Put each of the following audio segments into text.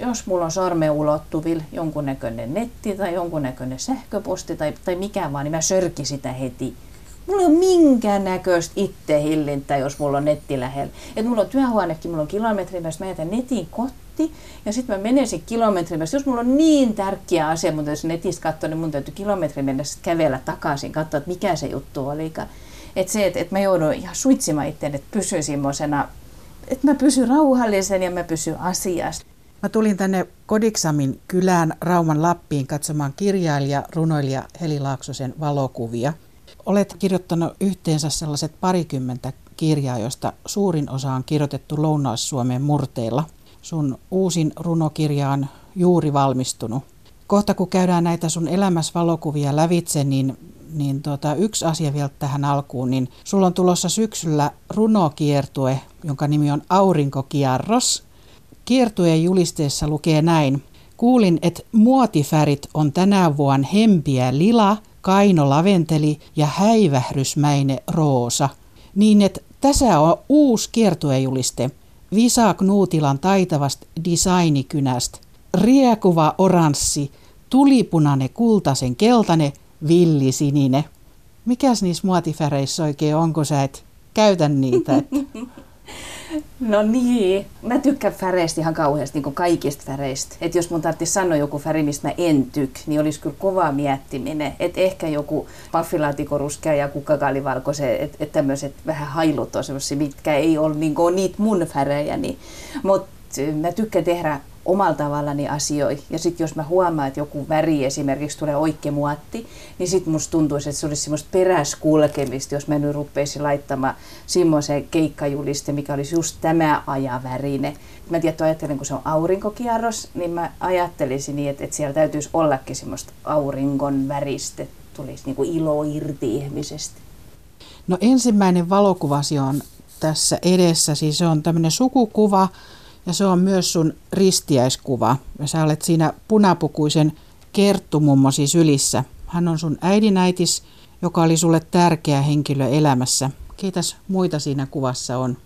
jos mulla on sormen ulottuvilla jonkunnäköinen netti tai jonkunnäköinen sähköposti tai, tai mikä vaan, niin mä sörkin sitä heti. Mulla ei ole minkäännäköistä itsehillintä, jos mulla on netti lähellä. Et mulla on työhuonekin, mulla on kilometrin päästä, mä jätän netin kotti ja sitten mä menen sen kilometrin päästä. Jos mulla on niin tärkeä asia, mutta jos netistä katsoo, niin mun täytyy kilometrin mennä kävellä takaisin, katsoa, että mikä se juttu olikaan. Että se, että, että mä joudun ihan suitsimaan itseäni, että pysyn semmoisena, että mä pysyn rauhallisen ja mä pysyn asiasta. Mä tulin tänne Kodiksamin kylään Rauman Lappiin katsomaan kirjailija, runoilija Heli Laaksosen valokuvia. Olet kirjoittanut yhteensä sellaiset parikymmentä kirjaa, joista suurin osa on kirjoitettu Lounais-Suomen murteilla. Sun uusin runokirja on juuri valmistunut. Kohta kun käydään näitä sun elämässä valokuvia lävitse, niin niin tuota, yksi asia vielä tähän alkuun, niin sulla on tulossa syksyllä runokiertue, jonka nimi on Aurinkokierros. Kiertueen julisteessa lukee näin. Kuulin, että muotifärit on tänä vuonna hempiä lila, kaino laventeli ja häivährysmäine roosa. Niin, että tässä on uusi kiertuejuliste. Visa Knuutilan taitavasta designikynästä. Riekuva oranssi, tulipunainen kultaisen keltainen villisininen. Mikäs niissä muotifäreissä oikein on, kun sä et käytä niitä? No niin, mä tykkään färeistä ihan kauheasti, niin kuin kaikista färeistä. Että jos mun tarvitsisi sanoa joku färi, mistä mä en tyk, niin olisi kyllä kova miettiminen. Että ehkä joku paffilaatikoruskea ja kukkakaalivalkoise, että et tämmöiset vähän hailut on semmoisia, mitkä ei ole niin niitä mun färejä. Niin. Mutta mä tykkään tehdä omalla tavallani asioihin. Ja sitten jos mä huomaan, että joku väri esimerkiksi tulee oikein muotti, niin sitten musta tuntuisi, että se olisi semmoista peräskulkemista, jos mä nyt rupeisin laittamaan semmoisen keikkajuliste, mikä olisi just tämä ajavärine. Mä en tiedä, ajattelen, kun se on aurinkokierros, niin mä ajattelisin niin, että, että siellä täytyisi ollakin semmoista aurinkon väristä, tulisi kuin ilo irti ihmisestä. No ensimmäinen valokuvasi on tässä edessä, siis se on tämmöinen sukukuva, ja se on myös sun ristiäiskuva. Ja sä olet siinä punapukuisen kerttumummosi sylissä. Hän on sun äidinäitis, joka oli sulle tärkeä henkilö elämässä. Kiitos muita siinä kuvassa on?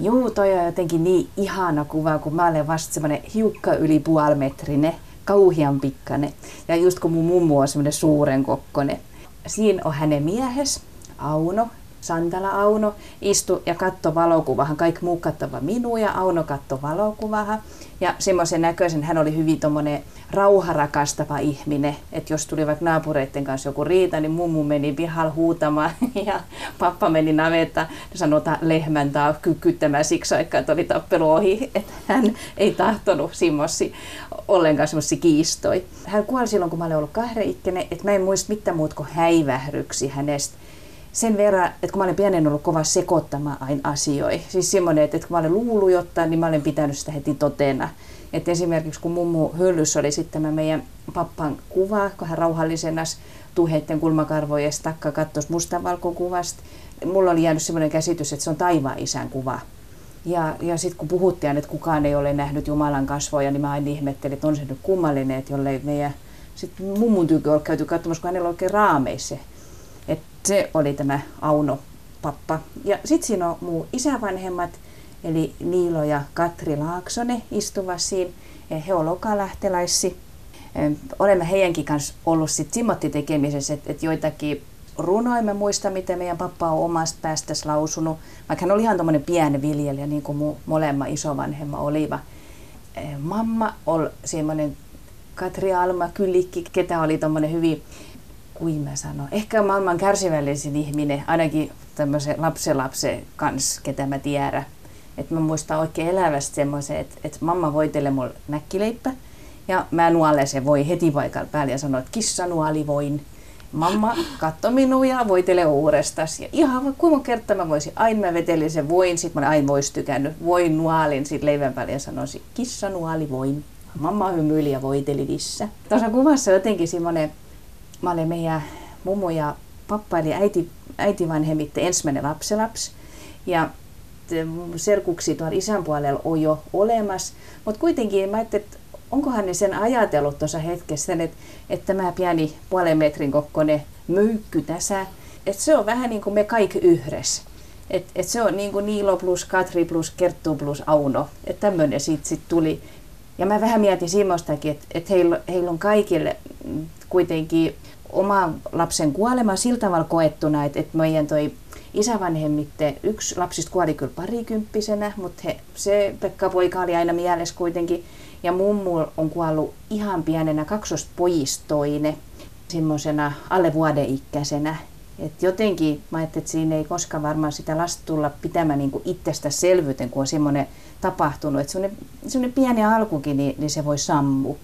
Joo, toi on jotenkin niin ihana kuva, kun mä olen vasta semmoinen hiukka yli puolimetrinen, kauhian pikkane. Ja just kun mun mummu on semmoinen suuren kokkone. Siinä on hänen miehes, Auno, Santala Auno istu ja katto valokuvahan. Kaikki muu kattova minua ja Auno katto valokuvahan. Ja semmoisen näköisen hän oli hyvin tuommoinen rauharakastava ihminen. Että jos tuli vaikka naapureiden kanssa joku riita, niin mummu meni pihalla huutamaan ja pappa meni navetta sanotaan lehmän taa kykyttämään siksi aikaa, että oli tappelu ohi. Että hän ei tahtonut semmoisia ollenkaan semmoisia kiistoi. Hän kuoli silloin, kun mä olin ollut kahden ikäinen, että mä en muista mitään muuta kuin häivähryksi hänestä sen verran, että kun mä olen pienen ollut kova sekoittamaan aina asioihin. Siis semmoinen, että kun mä olen luullut jotain, niin mä olen pitänyt sitä heti totena. Että esimerkiksi kun mummu hyllyssä oli sitten tämä meidän pappan kuva, kun hän rauhallisena tuheitten kulmakarvojen takka katsoisi mustavalkokuvasta. Mulla oli jäänyt semmoinen käsitys, että se on taivaan isän kuva. Ja, ja sitten kun puhuttiin, että kukaan ei ole nähnyt Jumalan kasvoja, niin mä aina ihmettelin, että on se nyt kummallinen, että jollei meidän sitten mummun tykö ole käyty katsomassa, kun hänellä on oikein raameissa se oli tämä Auno pappa. Ja sitten siinä on muu isävanhemmat, eli Niilo ja Katri Laaksone istuva siinä. He ovat lokalähteläissi. Olemme heidänkin kanssa ollut sitten Simotti tekemisessä, että et joitakin runoja mä muistan, mitä meidän pappa on omasta päästäs lausunut. Vaikka hän oli ihan tuommoinen pieni viljelijä, niin kuin mun molemmat isovanhemma oliva. Mamma oli semmoinen Katri Alma Kylikki, ketä oli tuommoinen hyvin kuin mä sanon, ehkä maailman kärsivällisin ihminen, ainakin tämmöisen lapsen kanssa, ketä mä tiedän. Että mä muistan oikein elävästi semmoisen, että, että mamma voitelee mulle näkkileipä ja mä nuolen sen voi heti paikalla päälle ja sanoo, että kissa nuoli voin. Mamma katso minua ja voitele uudestaan. Ja ihan kuinka kertaa mä voisin, aina mä vetelin sen voin, sit mä aina vois tykännyt. Voin nuolin sit leivän päälle ja sanoisin, kissa nuoli voin. Mamma hymyili ja voiteli kissa. Tuossa kuvassa jotenkin semmoinen mä olin meidän mummo ja pappa eli äiti, äitivanhemmitte ensimmäinen lapselaps. Ja serkuksi tuolla isän puolella on jo olemassa. Mutta kuitenkin mä ajattelin, että onkohan ne sen ajatellut tuossa hetkessä, että, että tämä pieni puolen metrin kokkonen möykky tässä, että se on vähän niin kuin me kaikki yhdessä. Että et se on niin kuin Niilo plus Katri plus Kerttu plus Auno. Että tämmöinen siitä sit tuli Ja mä vähän mietin semmoistakin, että, että heillä, heillä on kaikille kuitenkin oma lapsen kuolema sillä tavalla koettuna, että, että meidän toi isävanhemmitte, yksi lapsista kuoli kyllä parikymppisenä, mutta he, se Pekka poika oli aina mielessä kuitenkin. Ja mummu on kuollut ihan pienenä kaksospojistoine, semmoisena alle vuoden ikäisenä. Et jotenkin mä ajattelin, että siinä ei koskaan varmaan sitä lasta tulla pitämään niin itsestä selvyyten, kun on semmoinen tapahtunut. Että semmoinen, semmoinen pieni alkukin, niin, niin se voi sammu.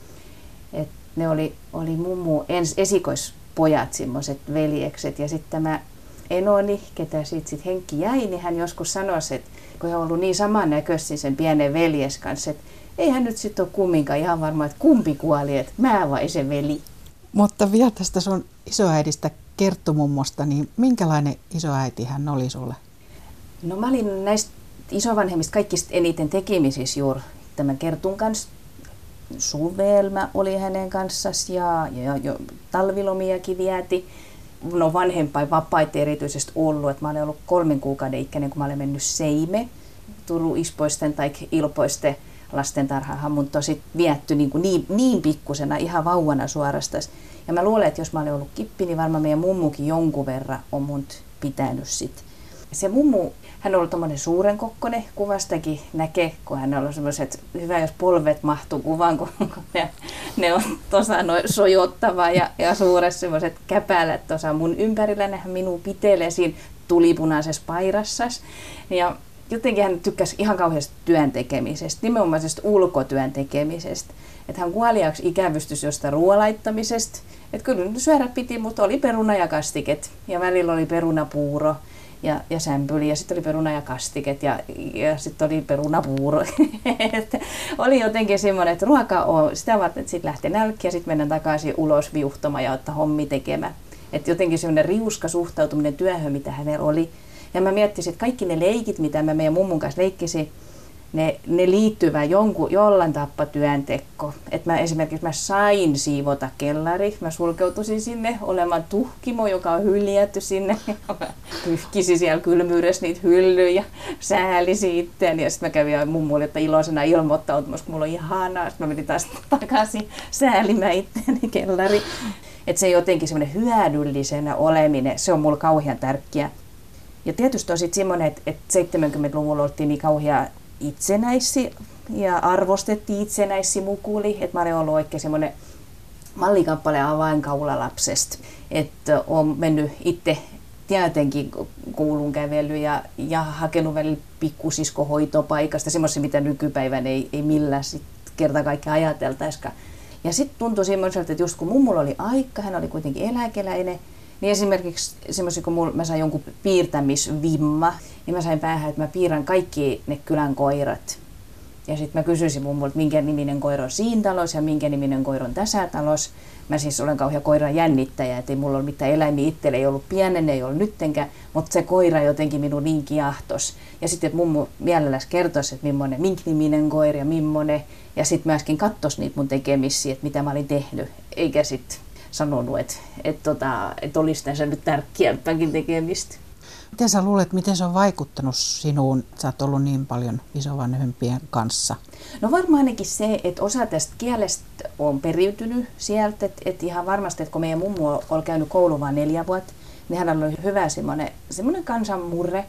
Et ne oli, oli mummu ens, esikoispojat, semmoiset veljekset. Ja sitten tämä enoni, ketä siitä sit henki jäi, niin hän joskus sanoi, että kun hän on ollut niin samannäköisesti sen pienen veljes kanssa, että ei hän nyt sitten ole kumminkaan ihan varma, että kumpi kuoli, että mä vai se veli. Mutta vielä tästä sun isoäidistä Kerttumummosta, niin minkälainen isoäiti hän oli sulle? No mä olin näistä isovanhemmista kaikista eniten tekemisissä juuri tämän Kertun kanssa. Suvelma oli hänen kanssaan ja, ja, ja talvilomiakin vieti. No vanhempain vapaita erityisesti ollut, että mä olen ollut kolmen kuukauden ikäinen, kun mä olen mennyt Seime, Turun Ispoisten tai Ilpoisten lastentarhaan, mutta tosi vietty niin, kuin niin, niin pikkusena, ihan vauvana suorastaan. Ja mä luulen, että jos mä olen ollut kippi, niin varmaan meidän mummukin jonkun verran on mut pitänyt sit. Se mummu, hän on ollut tommonen suuren kokkone, kuvastakin näkee, kun hän on ollut semmoiset, hyvä jos polvet mahtuu kuvaan, kun ne, ne on tosa noin sojottava ja, ja suuret semmoiset käpälät tuossa mun ympärillä, nehän minun pitelee siinä tulipunaisessa pairassas. Ja jotenkin hän tykkäsi ihan kauheasti työn tekemisestä, nimenomaisesta ulkotyön tekemisestä. Että hän kuoliaksi ikävystys jostain ruoalaittamisesta. Että kyllä syödä piti, mutta oli peruna ja kastiket. Ja välillä oli perunapuuro ja, ja sämpyli ja sitten oli peruna ja kastiket ja, ja sitten oli perunapuuro. oli jotenkin semmoinen, että ruoka on sitä varten, että sitten lähtee nälkki ja sitten mennään takaisin ulos viuhtomaan ja ottaa hommi tekemään. Että jotenkin semmoinen riuska suhtautuminen työhön, mitä hänellä oli. Ja mä miettisin, että kaikki ne leikit, mitä mä meidän mummun kanssa leikkisin, ne, ne liittyvät jonkun, jollain tappa työntekko. Että mä esimerkiksi mä sain siivota kellari, mä sulkeutusin sinne olemaan tuhkimo, joka on hyljätty sinne. Mä pyyhkisin siellä kylmyydessä niitä hyllyjä, säälisi itseäni ja sitten mä kävin mummulle, että iloisena ilmoittautumassa, kun mulla on ihanaa. Sitten mä menin taas takaisin säälimään itseäni kellari. Että se jotenkin semmoinen hyödyllisenä oleminen, se on mulle kauhean tärkeä. Ja tietysti on sitten semmoinen, että, että 70-luvulla oltiin niin kauhean itsenäisi ja arvostettiin itsenäisi mukuli, että mä olen ollut oikein semmoinen mallikappale avainkaulalapsesta, että olen mennyt itse tietenkin koulun kävely ja, ja hakenut välillä pikkusiskohoitopaikasta, semmoisia, mitä nykypäivän ei, ei millään sit kerta kaikkiaan ajateltaisikaan. Ja sitten tuntui semmoiselta, että just kun mummulla oli aika, hän oli kuitenkin eläkeläinen, niin esimerkiksi semmoisia, kun mä sain jonkun piirtämisvimma, niin mä sain päähän, että mä piirrän kaikki ne kylän koirat. Ja sitten mä kysyisin mummulta, minkä niminen koira on siinä talossa ja minkä niminen koira on tässä talossa. Mä siis olen kauhean koiran jännittäjä, että ei mulla ole mitään eläimiä itselle, ei ollut pienen, ei ollut nyttenkään, mutta se koira jotenkin minun niin kiahtos. Ja sitten, että mummu mielelläsi kertoisi, että millainen, minkä niminen koira ja millainen. Ja sitten myöskin katsoisi niitä mun tekemisiä, että mitä mä olin tehnyt, eikä sitten sanonut, että, että, tota, että olisi tässä nyt tärkeämpääkin tekemistä. Miten sä luulet, miten se on vaikuttanut sinuun, sä oot ollut niin paljon isovanhempien kanssa? No varmaan ainakin se, että osa tästä kielestä on periytynyt sieltä, että, että ihan varmasti, että kun meidän mummu on käynyt koulu vain neljä vuotta, niin hän on ollut hyvä semmoinen, semmoinen kansanmurre,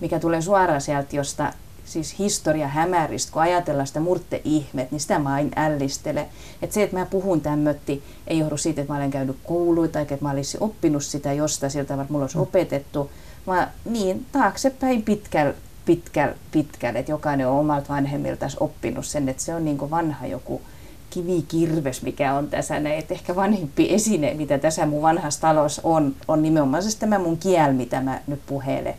mikä tulee suoraan sieltä, josta siis historia hämäristä, kun ajatellaan sitä murte-ihmet, niin sitä mä aina ällistele. Että se, että mä puhun tämmötti, ei johdu siitä, että mä olen käynyt kouluja tai että mä olisin oppinut sitä jostain sieltä, että mulla olisi mm. opetettu, vaan niin taaksepäin pitkällä pitkäl, pitkäl, että jokainen on omalta vanhemmiltaan oppinut sen, että se on niin vanha joku kivikirves, mikä on tässä näin, että ehkä vanhempi esine, mitä tässä mun vanhassa talossa on, on nimenomaan se tämä mun kiel, mitä mä nyt puhelen.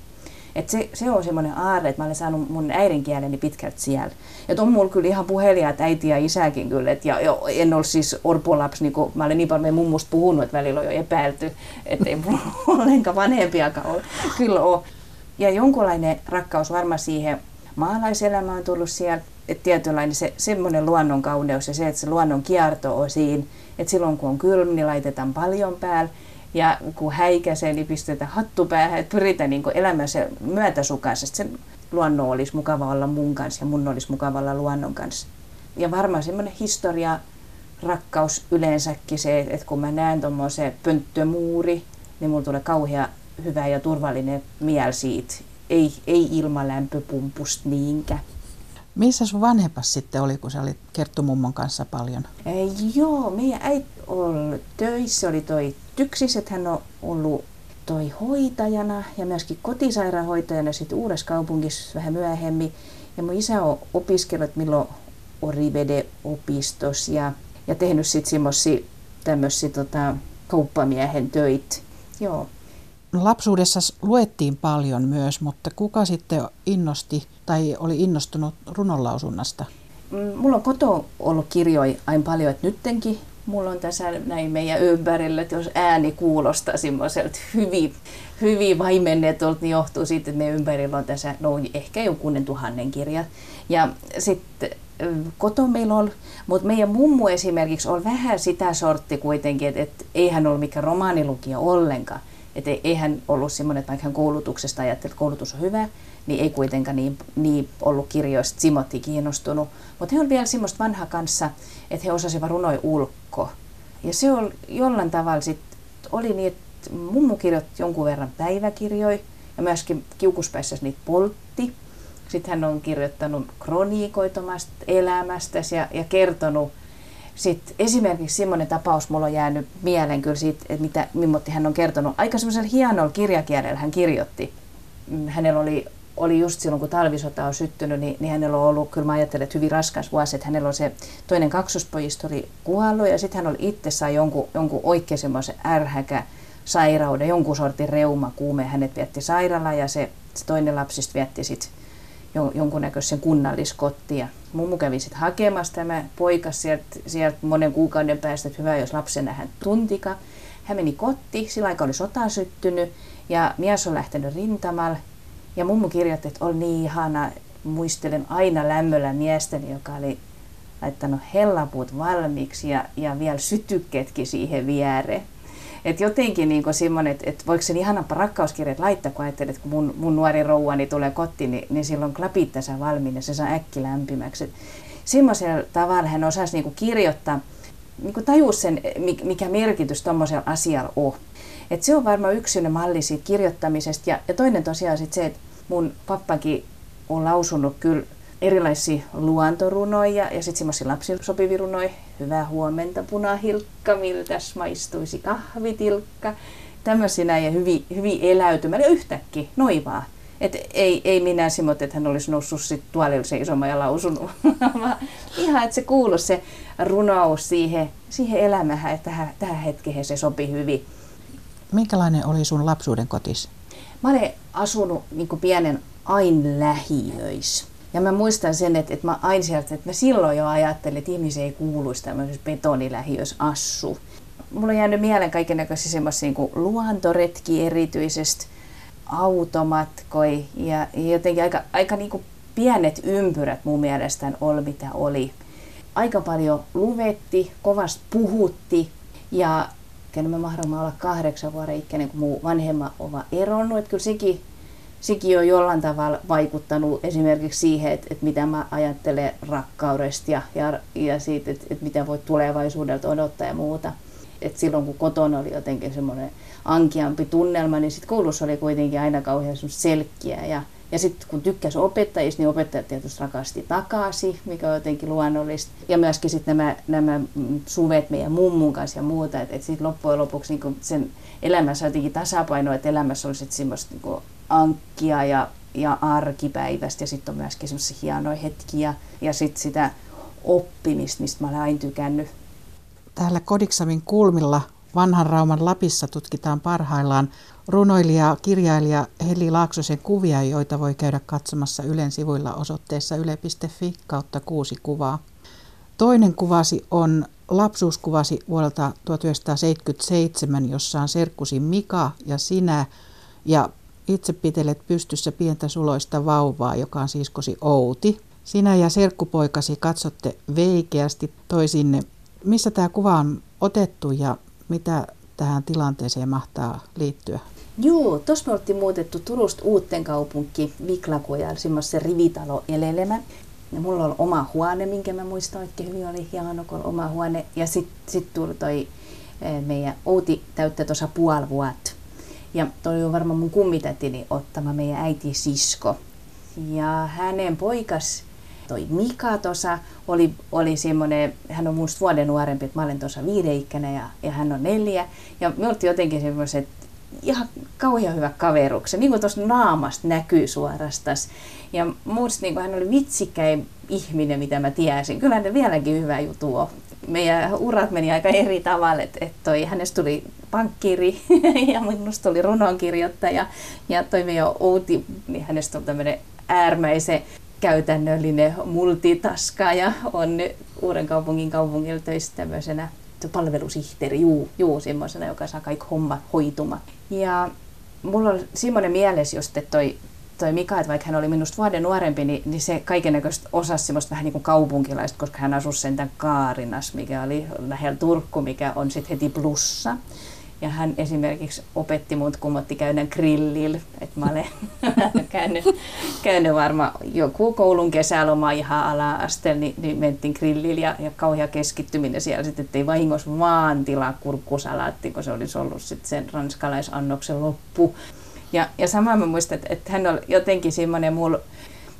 Et se, se on semmoinen aarre, että mä olen saanut mun äidinkieleni pitkälti siellä. Ja on mulla kyllä ihan puhelijat äiti ja isäkin kyllä. Et ja, jo, en ole siis orpolapsi, niin mä olen niin paljon mummusta puhunut, että välillä on jo epäilty, että ei mulla ollenkaan vanhempiakaan ole. Kyllä on. Ja jonkunlainen rakkaus varmaan siihen maalaiselämään on tullut siellä. Että tietynlainen se, semmoinen luonnon kauneus ja se, että se luonnon kierto on siinä. Että silloin kun on kylmä, niin laitetaan paljon päällä. Ja kun häikäisee, niin pistetään hattu päähän, että pyritään niin elämään se myötäsukaisesti. Sen luonnon olisi mukava olla mun kanssa ja mun olisi mukava olla luonnon kanssa. ja varmaan semmoinen historia, rakkaus yleensäkin se, että kun mä näen tuommoisen pönttömuuri, niin mulla tulee kauhea hyvä ja turvallinen miel siitä. Ei, ei ilmalämpöpumpusta niinkään. Missä sun vanhempas sitten oli, kun sä olit Kerttu-mummon kanssa paljon? Ei, joo, meidän äiti oli töissä, oli toi tyksis, että hän on ollut toi hoitajana ja myöskin kotisairaanhoitajana sitten uudessa kaupungissa vähän myöhemmin. Ja mun isä on opiskellut milloin Orivede-opistossa ja, ja tehnyt sitten semmoisia tämmöisiä tota, kauppamiehen töitä. Joo. Lapsuudessa luettiin paljon myös, mutta kuka sitten innosti tai oli innostunut runonlausunnasta? Mm, mulla on koto ollut kirjoja aina paljon, että nyttenkin mulla on tässä näin meidän ympärillä, että jos ääni kuulostaa semmoiselta hyvin, hyvin vaimennetulta, niin johtuu siitä, että meidän ympärillä on tässä no, ehkä jokunen tuhannen kirja. Ja sitten koto meillä on, mutta meidän mummu esimerkiksi on vähän sitä sortti kuitenkin, että, että ei hän ole mikään romaanilukija ollenkaan. Että ei hän ollut semmoinen, että vaikka koulutuksesta ajatteli, että koulutus on hyvä, niin ei kuitenkaan niin, niin ollut kirjoista Simotti kiinnostunut. Mutta he on vielä semmoista vanha kanssa, että he osasivat runoi ulko. Ja se oli jollain tavalla sitten, oli niin, että mummu kirjoitti jonkun verran päiväkirjoja ja myöskin kiukuspäissä niitä poltti. Sitten hän on kirjoittanut kroniikoitomasta elämästä ja, ja kertonut sitten esimerkiksi semmoinen tapaus mulla on jäänyt mieleen kyllä siitä, että mitä, mimmotti hän on kertonut. Aika semmoisella hienolla kirjakielellä hän kirjoitti. Mm, hänellä oli, oli just silloin, kun talvisota on syttynyt, niin, niin hänellä on ollut, kyllä mä ajattelen, että hyvin raskas vuosi, että hänellä on se toinen kaksospojista oli kuollut ja sitten hän oli itse sai jonkun, jonkun oikein semmoisen ärhäkä sairauden, jonkun sortin reuma, kuume, hänet vietti sairaalaan ja se, se toinen lapsista vietti sitten jonkunnäköisen kunnalliskotti. Ja mummu kävi sitten hakemassa tämä poika sieltä, sieltä monen kuukauden päästä, että hyvä, jos lapsen nähdään tuntika. Hän meni kotti, sillä aika oli sota syttynyt ja mies on lähtenyt rintamalle. Ja mummu kirjoitti, että oli niin ihana, muistelen aina lämmöllä miestäni, joka oli laittanut hellapuut valmiiksi ja, ja vielä sytykkeetkin siihen viereen. Et jotenkin niin semmoinen, että et voiko sen ihanan rakkauskirjat laittaa, kun ajattelet, että kun mun, mun nuori rouvani tulee kotiin, niin, niin silloin klapit tässä valmiina, se saa äkki lämpimäksi. Semmoisella tavalla hän osasi niin kirjoittaa, niin tajus sen, mikä merkitys tuommoisella asialla on. Et se on varmaan yksi malli siitä kirjoittamisesta. Ja, ja toinen tosiaan sit se, että mun pappakin on lausunut kyllä erilaisia luontorunoja ja sitten semmoisia lapsille sopivia runoja. Hyvää huomenta punahilkka, miltäs maistuisi kahvitilkka. Tämmöisiä ja hyvin, hyvin eläytymällä ja yhtäkkiä noivaa. Et ei, ei minä Simot, että hän olisi noussut sit tuolilla seisomaan ja lausunut, ihan, että se kuuluu se runous siihen, siihen elämään, että tähän, tähän hetkeen se sopi hyvin. Minkälainen oli sun lapsuuden kotis? Mä olen asunut niin pienen ain lähiöissä. Ja mä muistan sen, että, että mä aina sieltä, että mä silloin jo ajattelin, että ihmisiä ei kuuluisi tämmöisessä betonilähiössä assu. Mulla on jäänyt mieleen kaiken näköisiä semmoisia niin luontoretki erityisesti, automatkoi ja, jotenkin aika, aika niin kuin pienet ympyrät mun mielestään oli mitä oli. Aika paljon luvetti, kovasti puhutti ja mä mahdollisesti olla kahdeksan vuoden ikäinen, kun mun vanhemmat ovat eronnut. Että kyllä sekin sekin on jollain tavalla vaikuttanut esimerkiksi siihen, että, että mitä mä ajattelen rakkaudesta ja, ja, ja siitä, että, että mitä voi tulevaisuudelta odottaa ja muuta. Et silloin kun kotona oli jotenkin semmoinen ankiampi tunnelma, niin sitten koulussa oli kuitenkin aina kauhean selkkiä. Ja, ja sitten kun tykkäsi opettajista, niin opettajat tietysti rakasti takaisin, mikä on jotenkin luonnollista. Ja myöskin sitten nämä, nämä suvet meidän mummun kanssa ja muuta. Että et sitten loppujen lopuksi niin sen elämässä jotenkin tasapaino, että elämässä olisi semmoista niin ankkia ja, ja arkipäivästä ja sitten on myöskin semmoisia hienoja hetkiä ja sitten sitä oppimista, mistä mä olen aina tykännyt. Täällä Kodiksamin kulmilla vanhan Rauman Lapissa tutkitaan parhaillaan runoilija kirjailija Heli Laaksosen kuvia, joita voi käydä katsomassa Ylen sivuilla osoitteessa yle.fi kautta kuusi kuvaa. Toinen kuvasi on lapsuuskuvasi vuodelta 1977, jossa on serkkusi Mika ja sinä ja itse pitelet pystyssä pientä suloista vauvaa, joka on siskosi Outi. Sinä ja serkkupoikasi katsotte veikeästi toisinne. Missä tämä kuva on otettu ja mitä tähän tilanteeseen mahtaa liittyä? Joo, tuossa me oltiin muutettu Turusta Uuttenkaupunki Viklakujalla semmoisen rivitalo elelemä. ja mulla oli oma huone, minkä mä muistan oikein hyvin, oli hieno, kun oma huone. Ja sitten sit tuli toi eh, meidän Outi täyttä tuossa puoli vuotta. Ja toi on varmaan mun kummitätini ottama meidän äiti sisko. Ja hänen poikas, toi Mika tuossa, oli, oli semmoinen, hän on musta vuoden nuorempi, että mä olen tuossa viideikkänä ja, ja hän on neljä. Ja me oltiin jotenkin semmoiset ihan kauhean hyvä kaveruksen, niin kuin tuossa naamasta näkyy suorastaan. Ja muista niin hän oli vitsikäin ihminen, mitä mä tiesin. Kyllä hän vieläkin hyvä juttu on. Meidän urat meni aika eri tavalla, että et hänestä tuli pankkiri ja minusta tuli runonkirjoittaja. Ja toi meidän Outi, niin hänestä on tämmöinen äärimmäisen käytännöllinen multitaska ja on Uuden kaupungin kaupungilla töissä tämmöisenä palvelusihteeri, juu, juu semmoisena, joka saa kaikki hommat hoitumaan. Ja mulla on semmoinen mielessä just, että toi, toi Mika, että vaikka hän oli minusta vuoden nuorempi, niin, niin se kaikennäköistä osasi semmoista vähän niin kuin kaupunkilaista, koska hän asui sentään Kaarinas, mikä oli lähellä Turkku, mikä on sitten heti plussa. Ja hän esimerkiksi opetti mut, kun otti käydä grillillä. Että mä olen käynyt, käynyt varmaan joku koulun kesäloma ihan ala-asteella, niin, niin mentiin grillillä ja, ja kauhea keskittyminen siellä sitten, ettei vahingossa vaan tilaa kurkkusalaatti, kun se olisi ollut sitten sen ranskalaisannoksen loppu. Ja, ja sama mä muistan, että, että hän oli jotenkin semmoinen mulla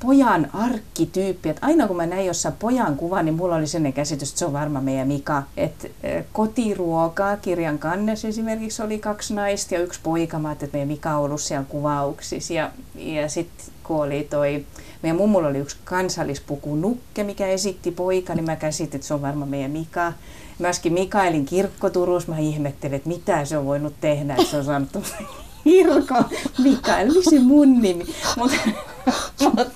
pojan arkkityyppi. Että aina kun mä näin jossain pojan kuvan, niin mulla oli sellainen käsitys, että se on varma meidän Mika. Että kotiruokaa, kirjan kannes esimerkiksi oli kaksi naista ja yksi poika. Mä että meidän Mika on ollut siellä kuvauksissa. Ja, ja sitten kun oli toi, meidän mummulla oli yksi kansallispuku Nukke, mikä esitti poika, niin mä käsitin, että se on varma meidän Mika. Myöskin Mikaelin kirkko Turussa, mä ihmettelin, että mitä se on voinut tehdä, että se on saanut Hirko Mikael, miksi mun nimi? Mutta mut,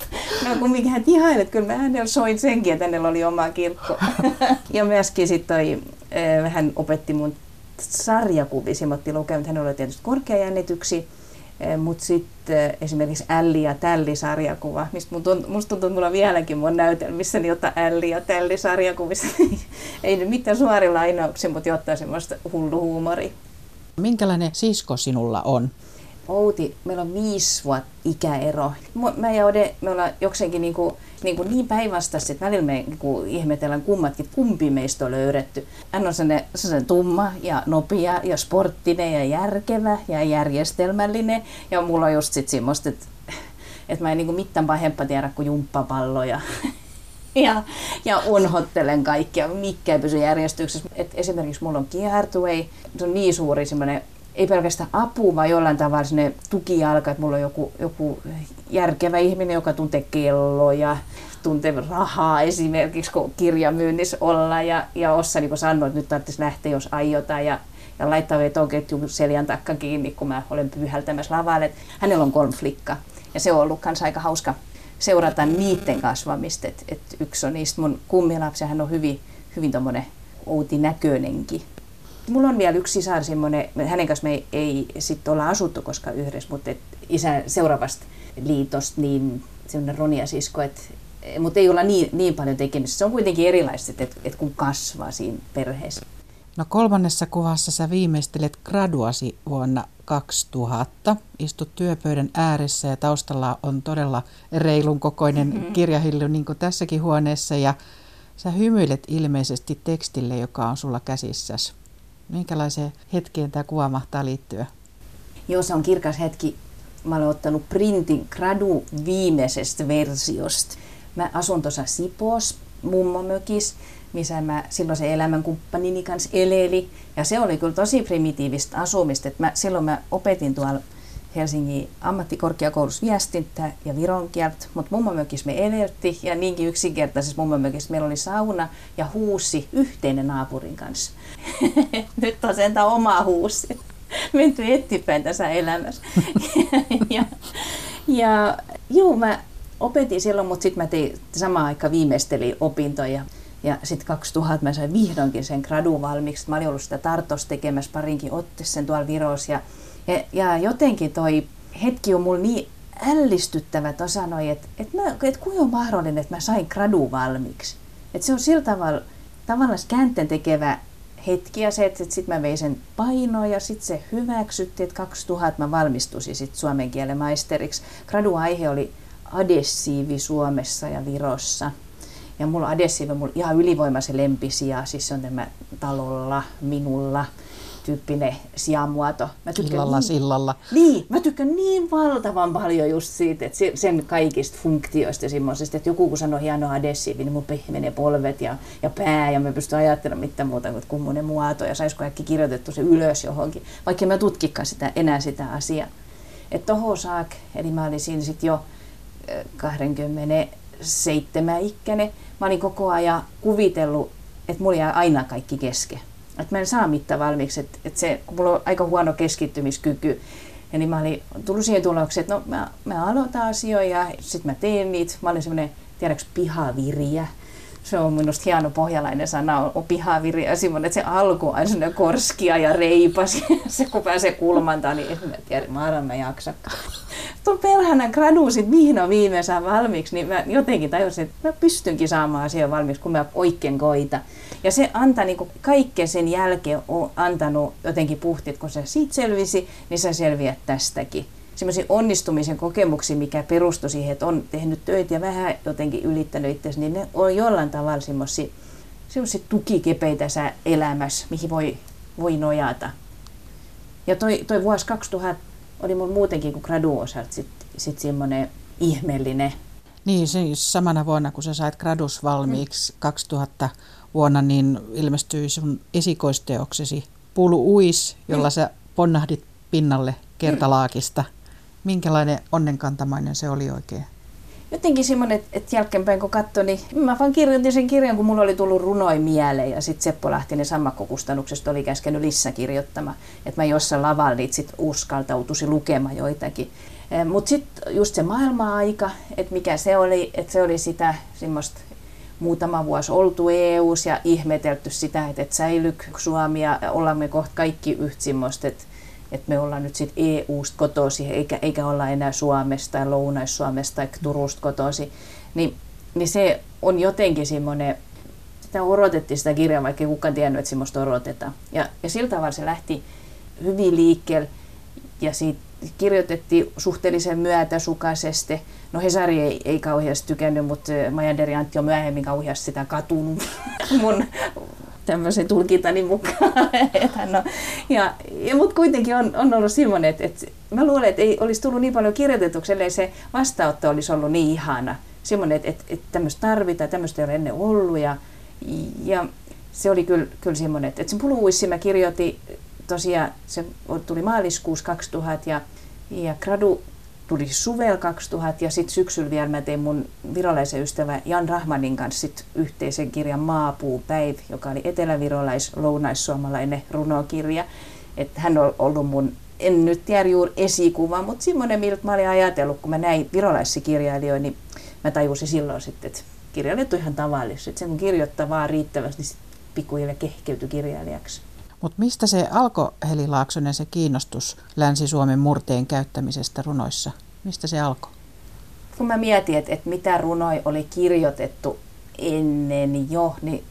no kumminkin hän ihailet, kyllä mä hänellä soin senkin, että hänellä oli oma kirkko. ja myöskin sitten toi, eh, hän opetti mun sarjakuvia, se otti lukemaan, hänellä oli tietysti korkeajännityksiä, eh, mutta sitten eh, esimerkiksi Älli ja Tälli-sarjakuva, mistä mun tunt, musta tuntuu, että mulla on vieläkin mun näytelmissä niin ottaa Älli ja Tälli-sarjakuvissa. Ei nyt mitään suoria lainauksia, mutta jotain semmoista hullu huumori. Minkälainen sisko sinulla on? Outi, meillä on viisi vuotta ikäero. Mä ja Ode, me ollaan jokseenkin niin, kuin, niin, kuin niin päinvastaisesti, että välillä me niin kuin ihmetellään kummatkin, kumpi meistä on löydetty. Hän on sellainen, sellainen tumma ja nopea ja sporttinen ja järkevä ja järjestelmällinen. Ja mulla on just sit semmoista, että, että mä en niin kuin mitään pahempaa tiedä kuin jumppapalloja. ja, ja unhottelen kaikkia, mikä ei pysy järjestyksessä. Et esimerkiksi mulla on kiertuei, se on niin suuri semmoinen ei pelkästään apu, vaan jollain tavalla sinne tukijalka, että mulla on joku, joku järkevä ihminen, joka tuntee kelloja, tuntee rahaa esimerkiksi, kun kirjamyynnissä olla ja, ja Ossa niin sanoi, että nyt tarvitsisi lähteä, jos aiotaan ja, ja laittaa vetoketju seljan takka kiinni, kun mä olen pyhältämässä lavalle. Hänellä on kolme flikka ja se on ollut myös aika hauska seurata niiden kasvamista. Et, et yksi on niistä mun kummilapsia, hän on hyvin, hyvin tommonen outi näköinenkin. Mulla on vielä yksi sisar semmoinen, hänen kanssa me ei, ei sitten olla asuttu koskaan yhdessä, mutta et isä seuraavasta liitosta, niin semmoinen Ronia sisko, että mutta ei olla niin, niin paljon tekemisissä. Se on kuitenkin erilaista, että, että kun kasvaa siinä perheessä. No kolmannessa kuvassa sä viimeistelet graduasi vuonna 2000. Istut työpöydän ääressä ja taustalla on todella reilun kokoinen mm-hmm. kirjahillu niin kuin tässäkin huoneessa ja sä hymyilet ilmeisesti tekstille, joka on sulla käsissäsi. Minkälaiseen hetkeen tämä kuva mahtaa liittyä? Joo, se on kirkas hetki. Mä olen ottanut printin gradu viimeisestä versiosta. Mä asun tuossa Sipos mummomökissä missä mä silloin se elämänkumppanini kanssa eleli. Ja se oli kyllä tosi primitiivistä asumista. Mä, silloin mä opetin tuolla Helsingin ammattikorkeakoulussa viestintä ja viron kieltä, mutta mummomökissä me elelti ja niinkin yksinkertaisessa mummomökissä meillä oli sauna ja huusi yhteinen naapurin kanssa. Nyt on sentään oma huusi. Menty eteenpäin tässä elämässä. ja, ja joo, mä opetin silloin, mutta sitten mä tein samaan aikaan viimeistelin opintoja. Ja sitten 2000 mä sain vihdoinkin sen gradun valmiiksi. Mä olin ollut sitä Tartos tekemässä parinkin sen tuolla Virossa. Ja, ja jotenkin toi hetki on mulla niin ällistyttävä, että sanoi, että, että, mä, että kuinka on mahdollinen, että mä sain gradun valmiiksi. Että se on sillä tavalla tavallaan käänteen tekevä hetki ja se, että, että sitten mä vein sen painoon ja sitten se hyväksyttiin, että 2000 mä valmistuisin sitten suomen kielen maisteriksi. Graduaihe oli adessiivi Suomessa ja Virossa. Ja mulla on adessiivi mulla ihan ylivoimaisen lempisiä, siis se on tämä talolla, minulla tyyppinen sijamuoto. Mä tykkään Illalla niin, sillalla. Niin, mä tykkään niin valtavan paljon just siitä, että sen kaikista funktioista ja että joku kun sanoo hieno adessiivi, niin mun pehmenee polvet ja, ja pää ja mä pystyn ajattelemaan mitään muuta kuin kummonen muoto ja saisiko kaikki kirjoitettu se ylös johonkin, vaikka mä tutkikaan sitä, enää sitä asiaa. Että toho saak, eli mä olin siinä sitten jo 27 ikäinen, mä olin koko ajan kuvitellut, että mulla jää aina kaikki kesken että mä en saa mitään valmiiksi, että, että se, kun mulla on aika huono keskittymiskyky, ja niin mä olin tullut siihen tulokseen, että no mä, mä aloitan asioita ja sitten mä teen niitä. Mä olin semmoinen, tiedäks, pihaviriä. Se on minusta hieno pohjalainen sana, on, pihaviriä. Semmoinen, että se alku on semmoinen korskia ja reipas. se kun pääsee kulmantaan, niin en mä tiedä, mä mä jaksa. Tuon perhana gradu sit on viimein saa valmiiksi, niin mä jotenkin tajusin, että mä pystynkin saamaan asian valmiiksi, kun mä oikein koita. Ja se antaa niin kaikkeen sen jälkeen on antanut jotenkin puhtit, kun sä siitä selvisi, niin sä selviät tästäkin. Semmoisia onnistumisen kokemuksia, mikä perustui siihen, että on tehnyt töitä ja vähän jotenkin ylittänyt itsensä, niin ne on jollain tavalla semmoisia tukikepeitä sä elämässä, mihin voi, voi nojata. Ja toi, toi vuosi 2000 oli mun muutenkin kuin graduosalta sitten sit semmoinen ihmeellinen. Niin, se samana vuonna, kun sä sait gradus valmiiksi mm. 2000 vuonna, niin ilmestyi sun esikoisteoksesi Pulu Uis, jolla mm. sä ponnahdit pinnalle kertalaakista. Minkälainen onnenkantamainen se oli oikein? Jotenkin semmoinen, että, että jälkeenpäin kun katsoin, niin mä vaan kirjoitin sen kirjan, kun mulla oli tullut runoi mieleen ja sitten Seppo Lahtinen sammakkokustannuksesta oli käskenyt Lissa kirjoittamaan, että mä jossain lavalla niitä sit uskaltautuisi lukemaan joitakin. Mutta sitten just se maailma-aika, että mikä se oli, että se oli sitä semmoista muutama vuosi oltu eu ja ihmetelty sitä, että, että säilyk Suomi ja ollaan me kohta kaikki yhtä semmoista, että, että me ollaan nyt sitten EU-sta kotosi, eikä, eikä olla enää Suomesta tai Lounais-Suomesta tai Turusta kotosi, niin, niin se on jotenkin semmoinen, sitä odotettiin sitä kirjaa, vaikka ei kukaan tiennyt, että semmoista odotetaan. Ja, ja sillä tavalla se lähti hyvin liikkeelle ja siitä kirjoitettiin suhteellisen myötäsukaisesti. No Hesari ei, ei kauheasti tykännyt, mutta Majanderi Antti on myöhemmin kauheasti sitä katunut mun tämmöisen tulkintani mukaan. no, ja, ja, mutta kuitenkin on, on ollut semmoinen, että, että mä luulen, että ei olisi tullut niin paljon kirjoitetuksi, ellei se vastaanotto olisi ollut niin ihana. Semmoinen, että, että, että tämmöistä tarvitaan, tämmöistä ei ole ennen ollut. Ja, ja se oli kyllä, kyllä semmoinen, että, että sen puluuissi mä kirjoitin tosiaan se tuli maaliskuussa 2000 ja, ja gradu tuli suvel 2000 ja sitten syksyllä vielä mä tein mun virolaisen ystävä Jan Rahmanin kanssa sit yhteisen kirjan Maapuupäiv, joka oli etelävirolais lounaissuomalainen runokirja. Että hän on ollut mun, en nyt tiedä juuri esikuva, mutta semmoinen, miltä mä olin ajatellut, kun mä näin virolaisissa kirjailijoita, niin mä tajusin silloin sitten, että kirjailijat on ihan tavallista. Että sen kun kirjoittaa vaan riittävästi, niin pikkuhiljaa kehkeytyi kirjailijaksi. Mutta mistä se alkoi, Heli Laaksonen, se kiinnostus Länsi-Suomen murteen käyttämisestä runoissa? Mistä se alkoi? Kun mä mietin, että, että mitä runoi oli kirjoitettu ennen jo, niin,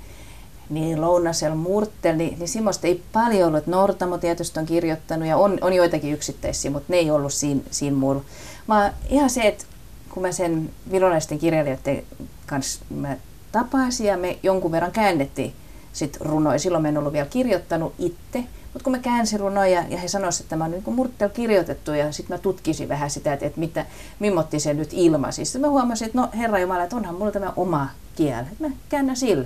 niin Lounasel Murtel, niin, niin semmoista ei paljon ollut. Nortamo tietysti on kirjoittanut ja on, on joitakin yksittäisiä, mutta ne ei ollut siinä, siinä mulla. Vaan ihan se, että kun mä sen virolaisten kirjailijoiden kanssa mä tapasin ja me jonkun verran käännettiin sit runoja. Silloin mä en ollut vielä kirjoittanut itse, mutta kun mä käänsin runoja ja he sanoivat, että tämä on niin murttel kirjoitettu ja sitten mä tutkisin vähän sitä, että, että mitä, mimmotti se nyt ilmasi. Sitten mä huomasin, että no herra Jumala, että onhan mulla tämä oma kieli. Mä käännän sillä.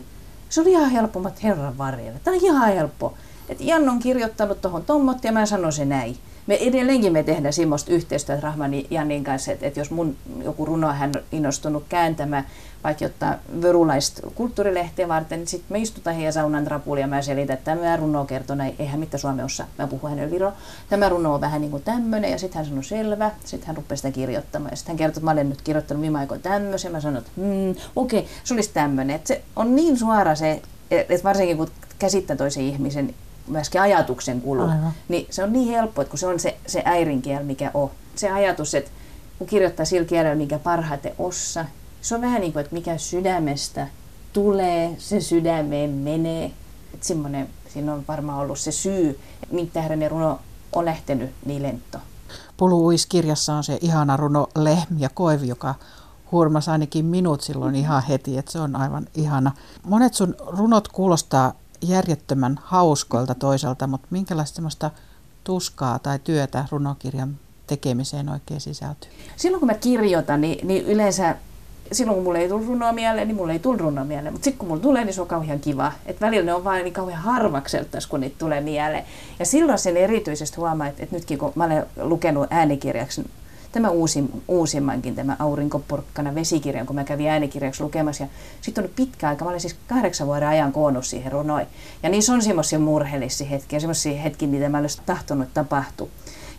Se oli ihan helppo, mutta herran varjelle. Tämä on ihan helppo. Että Jan on kirjoittanut tuohon tommot ja mä sanon se näin me edelleenkin me tehdään semmoista yhteistyötä Rahmani Jannin kanssa, että, että jos mun joku runo hän innostunut kääntämään, vaikka jotta vörulaista kulttuurilehteä varten, niin sitten me istutaan heidän saunan rapuun ja mä selitän, että tämä runo kertoo näin, eihän mitä Suomessa, mä puhun hänelle viro. Tämä runo on vähän niin kuin tämmöinen ja sitten hän sanoi selvä, sitten hän rupesi sitä kirjoittamaan ja sitten hän kertoi, että mä olen nyt kirjoittanut viime aikoina tämmöisen, mä sanoin, että hmm, okei, okay, se olisi tämmöinen. Että se on niin suora se, että varsinkin kun käsittää toisen ihmisen myöskin ajatuksen kulu, Aivan. niin se on niin helppo, että kun se on se, se äirinkieli, mikä on. Se ajatus, että kun kirjoittaa sillä kielellä, mikä parhaiten ossa, se on vähän niin kuin, että mikä sydämestä tulee, se sydämeen menee. Että semmoinen, siinä on varmaan ollut se syy, että minkä tähden ne runo on lähtenyt niin lento. Pulu kirjassa on se ihana runo Lehm ja Koivi, joka hurmas ainakin minut silloin ihan heti, että se on aivan ihana. Monet sun runot kuulostaa järjettömän hauskoilta toisaalta, mutta minkälaista semmoista tuskaa tai työtä runokirjan tekemiseen oikein sisältyy? Silloin kun mä kirjoitan, niin, niin yleensä silloin kun mulle ei tullut runoa mieleen, niin mulle ei tullut runoa mieleen. Mutta sitten kun mulla tulee, niin se on kauhean kiva. Että välillä ne on vain niin kauhean harvakseltaisi, kun niitä tulee mieleen. Ja silloin sen erityisesti huomaa, että, että nytkin kun mä olen lukenut äänikirjaksi tämä uusin, uusimmankin, tämä Aurinkoporkkana vesikirjan, kun mä kävin äänikirjaksi lukemassa. Ja sitten on pitkä aika, mä olen siis kahdeksan vuoden ajan koonnut siihen runoin. Ja niissä on semmoisia murheellisia hetkiä, semmoisia hetkiä, mitä mä olisin tahtonut tapahtua.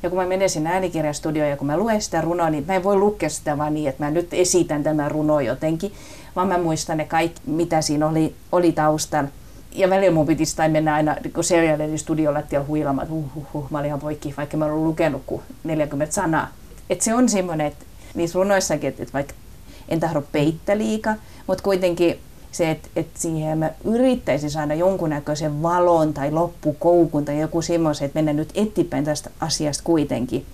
Ja kun mä menen sinne äänikirjastudioon ja kun mä luen sitä runoa, niin mä en voi lukea sitä vaan niin, että mä nyt esitän tämän runo jotenkin, vaan mä muistan ne kaikki, mitä siinä oli, oli taustalla. Ja välillä mun piti tai mennä aina kun serialin studion lattialla huilamaan, että huh, huh, huh, mä olin ihan poikki, vaikka mä olen lukenut kuin 40 sanaa. Et se on semmoinen, että niissä runoissakin, että, että vaikka en tahdo peittä liikaa, mutta kuitenkin se, että, että siihen mä yrittäisin saada jonkunnäköisen valon tai loppukoukun tai joku semmoisen, että mennä nyt eteenpäin tästä asiasta kuitenkin.